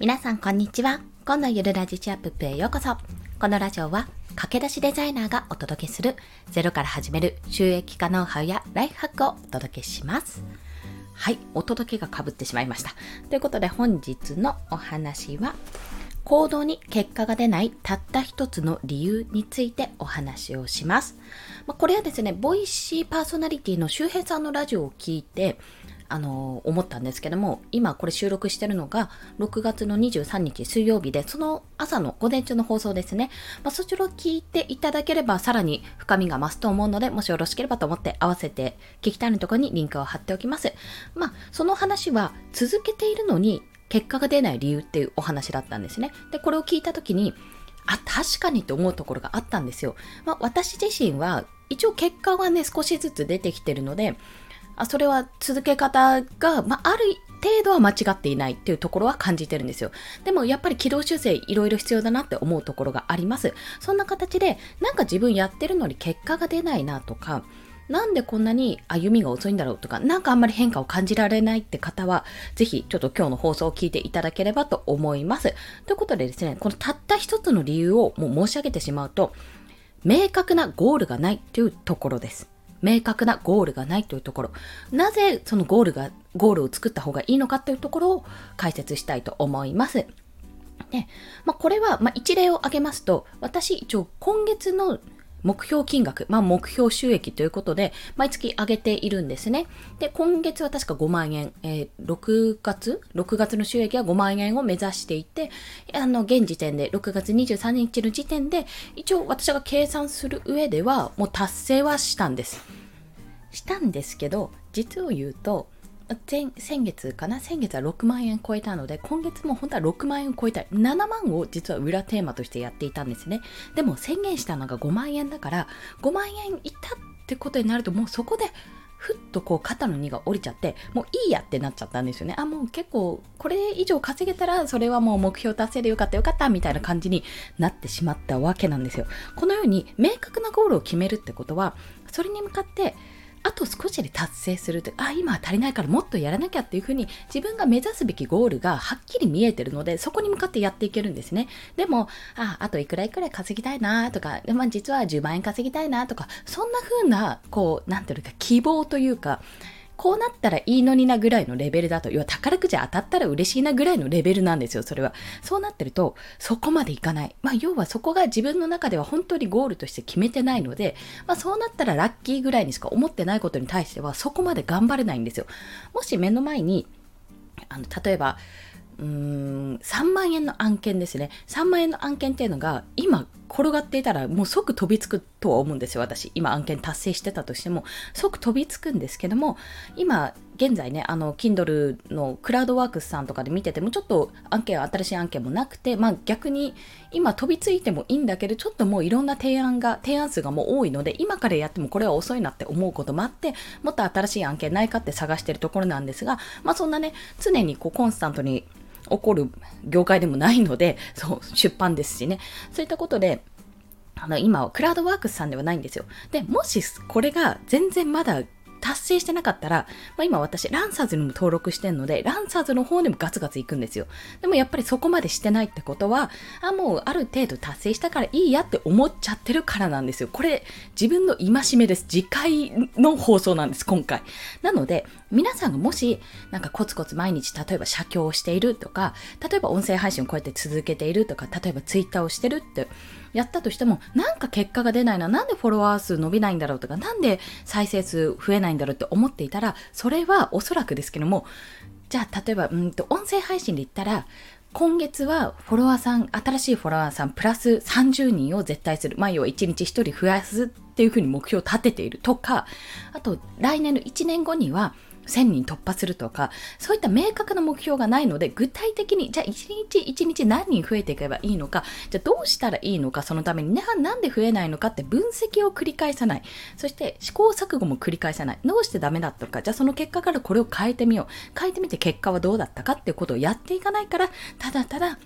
皆さんこんにちは。今度ゆるラジチアップへようこそ。このラジオは駆け出しデザイナーがお届けするゼロから始める収益化ノウハウやライフハックをお届けします。はい、お届けがかぶってしまいました。ということで本日のお話は行動に結果が出ないたった一つの理由についてお話をします。まあ、これはですね、ボイシーパーソナリティの周平さんのラジオを聞いて、あの思ったんですけども、今これ収録してるのが6月の23日水曜日で、その朝の午前中の放送ですね。まあ、そちらを聞いていただければさらに深みが増すと思うので、もしよろしければと思って合わせて聞きたいのところにリンクを貼っておきます。まあ、その話は続けているのに結果が出ない理由っていうお話だったんですね。で、これを聞いた時に、あ、確かにって思うところがあったんですよ。まあ、私自身は一応結果はね、少しずつ出てきてるので、あそれは続け方が、まあ、ある程度は間違っていないっていうところは感じてるんですよ。でもやっぱり軌道修正いろいろ必要だなって思うところがあります。そんな形で、なんか自分やってるのに結果が出ないなとか、なんでこんなに歩みが遅いんだろうとか、なんかあんまり変化を感じられないって方は、ぜひちょっと今日の放送を聞いていただければと思います。ということでですね、このたった一つの理由をもう申し上げてしまうと、明確なゴールがないというところです。明確なゴールがないというところ。なぜそのゴールが、ゴールを作った方がいいのかというところを解説したいと思います。で、まあ、これは、まあ、一例を挙げますと、私一応今月の目標金額、まあ、目標収益ということで、毎月上げているんですね。で、今月は確か5万円、えー、6月 ?6 月の収益は5万円を目指していて、あの、現時点で、6月23日の時点で、一応私が計算する上では、もう達成はしたんです。したんですけど、実を言うと、先月かな？先月は6万円超えたので今月も本当は6万円超えたい。7万を実は裏テーマとしてやっていたんですね。でも宣言したのが5万円だから5万円いったってことになるともうそこでふっとこう肩の荷が下りちゃってもういいやってなっちゃったんですよね。あもう結構これ以上稼げたらそれはもう目標達成でよかったよかったみたいな感じになってしまったわけなんですよ。このように明確なゴールを決めるってことはそれに向かってあと少しで達成するとあ今は足りないからもっとやらなきゃっていうふうに自分が目指すべきゴールがはっきり見えてるのでそこに向かってやっていけるんですね。でもああといくらいくら稼ぎたいなとか、まあ、実は10万円稼ぎたいなとかそんなふうなこうなんていうか希望というかこうなったらいいのになぐらいのレベルだと、要は宝くじ当たったら嬉しいなぐらいのレベルなんですよ、それは。そうなってると、そこまでいかない。まあ、要はそこが自分の中では本当にゴールとして決めてないので、まあ、そうなったらラッキーぐらいにしか思ってないことに対しては、そこまで頑張れないんですよ。もし目の前に、あの、例えば、うーん、3万円の案件ですね。3万円の案件っていうのが、今、転がっていたらもう即飛びつくとは思うんですよ、私。今案件達成してたとしても、即飛びつくんですけども、今、現在ね、あの、Kindle のクラウドワークスさんとかで見てても、ちょっと案件、新しい案件もなくて、まあ逆に、今飛びついてもいいんだけど、ちょっともういろんな提案が、提案数がもう多いので、今からやってもこれは遅いなって思うこともあって、もっと新しい案件ないかって探してるところなんですが、まあそんなね、常にこうコンスタントに起こる業界でもないので、そう、出版ですしね。そういったことで、あの、今はクラウドワークスさんではないんですよ。で、もしこれが全然まだ達成してなかったら、まあ、今私、ランサーズにも登録してるので、ランサーズの方にもガツガツ行くんですよ。でもやっぱりそこまでしてないってことは、あ、もうある程度達成したからいいやって思っちゃってるからなんですよ。これ、自分の戒めです。次回の放送なんです、今回。なので、皆さんがもし、なんかコツコツ毎日、例えば写経をしているとか、例えば音声配信をこうやって続けているとか、例えばツイッターをしてるってやったとしても、なんか結果が出ないな、なんでフォロワー数伸びないんだろうとか、なんで再生数増えないんだろうって思っていたら、それはおそらくですけども、じゃあ例えば、うんと音声配信で言ったら、今月はフォロワーさん、新しいフォロワーさんプラス30人を絶対する。まあ、要は1日1人増やすっていうふうに目標を立てているとか、あと来年の1年後には1000人突破するとか、そういった明確な目標がないので、具体的に、じゃあ1日1日何人増えていけばいいのか、じゃあどうしたらいいのか、そのためにな、なんで増えないのかって分析を繰り返さない。そして試行錯誤も繰り返さない。どうしてダメだったか、じゃあその結果からこれを変えてみよう。変えてみて結果はどうだったかっていうことをやっていかないから、ただただ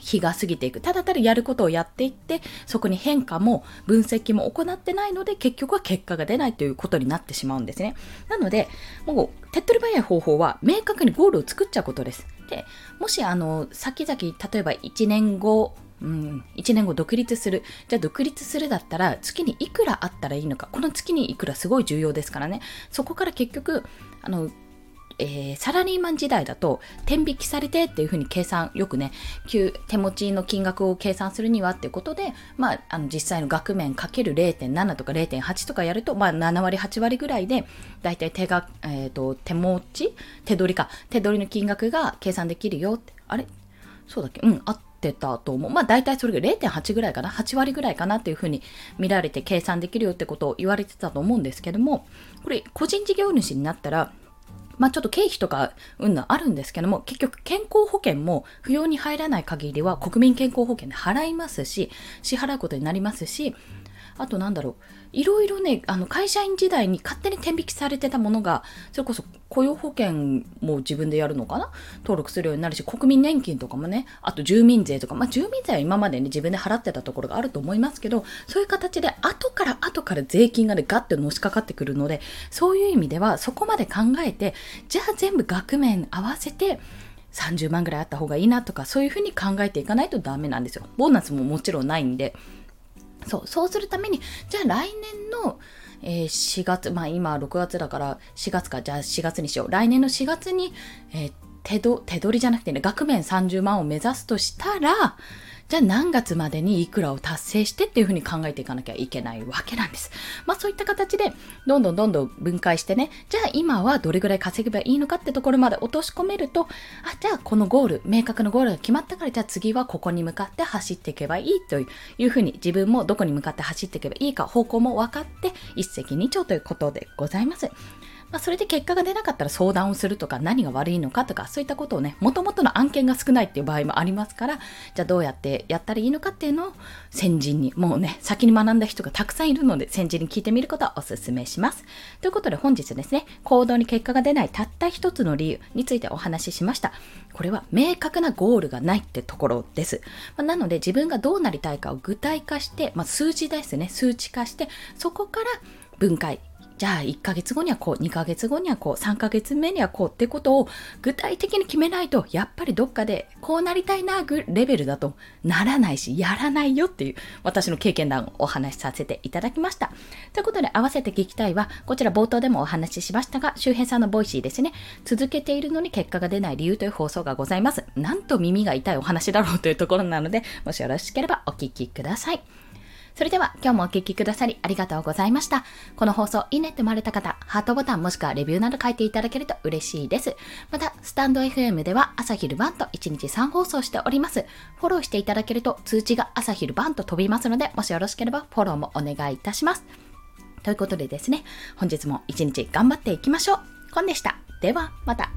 日が過ぎていく。ただただやることをやっていって、そこに変化も分析も行ってないので、結局は結果が出ないということになってしまうんですね。なので、もう手っ取り早い方法は、明確にゴールを作っちゃうことです。でもしあの先々例えば1年後うん、1年後独立する。じゃあ独立するだったら月にいくらあったらいいのか。この月にいくらすごい重要ですからね。そこから結局、あの、えー、サラリーマン時代だと、天引きされてっていうふうに計算、よくね、手持ちの金額を計算するにはっていうことで、まあ、あの実際の額面かける0.7とか0.8とかやると、まあ、7割、8割ぐらいで、だいたい手が、えっ、ー、と、手持ち手取りか、手取りの金額が計算できるよって。あれ？そうだっけ？うん、あってたと思う。まあ大体それが0.8ぐらいかな、8割ぐらいかなっていうふうに見られて計算できるよってことを言われてたと思うんですけども、これ個人事業主になったら、まあちょっと経費とか、うんぬあるんですけども、結局健康保険も扶養に入らない限りは国民健康保険で払いますし、支払うことになりますし、あとなんだろう、いろいろね、あの会社員時代に勝手に天引きされてたものが、それこそ雇用保険も自分でやるのかな？登録するようになるし、国民年金とかもね、あと住民税とか、まあ住民税は今までね、自分で払ってたところがあると思いますけど、そういう形で後から後から税金がね、ガッてのしかかってくるので、そういう意味ではそこまで考えて、じゃあ全部額面合わせて、30万ぐらいあった方がいいなとか、そういうふうに考えていかないとダメなんですよ。ボーナスももちろんないんで。そう、そうするために、じゃあ来年の、えー、4月、まあ今6月だから4月か、じゃあ4月にしよう。来年の4月に、えー、手ど手取りじゃなくてね、額面30万を目指すとしたら、じゃあ何月までにいくらを達成してっていうふうに考えていかなきゃいけないわけなんです。まあそういった形で、どんどんどんどん分解してね、じゃあ今はどれぐらい稼げばいいのかってところまで落とし込めると、あ、じゃあこのゴール、明確なゴールが決まったから、じゃあ次はここに向かって走っていけばいいというふうに自分もどこに向かって走っていけばいいか方向も分かって一石二鳥ということでございます。まあ、それで結果が出なかったら相談をするとか何が悪いのかとかそういったことをね、もともとの案件が少ないっていう場合もありますから、じゃあどうやってやったらいいのかっていうのを先人に、もうね、先に学んだ人がたくさんいるので先人に聞いてみることはお勧めします。ということで本日ですね、行動に結果が出ないたった一つの理由についてお話ししました。これは明確なゴールがないってところです。まあ、なので自分がどうなりたいかを具体化して、まあ、数字ですね、数値化して、そこから分解、じゃあ1ヶ月後にはこう、2ヶ月後にはこう、3ヶ月目にはこうってことを具体的に決めないと、やっぱりどっかでこうなりたいなぐレベルだとならないし、やらないよっていう私の経験談をお話しさせていただきました。ということで合わせて聞きたいは、こちら冒頭でもお話ししましたが、周平さんの Voicy ですね、続けているのに結果が出ない理由という放送がございます。なんと耳が痛いお話だろうというところなので、もしよろしければお聞きください。それでは今日もお聴きくださりありがとうございました。この放送いいねって思われた方、ハートボタンもしくはレビューなど書いていただけると嬉しいです。また、スタンド FM では朝昼晩と1日3放送しております。フォローしていただけると通知が朝昼晩と飛びますので、もしよろしければフォローもお願いいたします。ということでですね、本日も一日頑張っていきましょう。コンでした。では、また。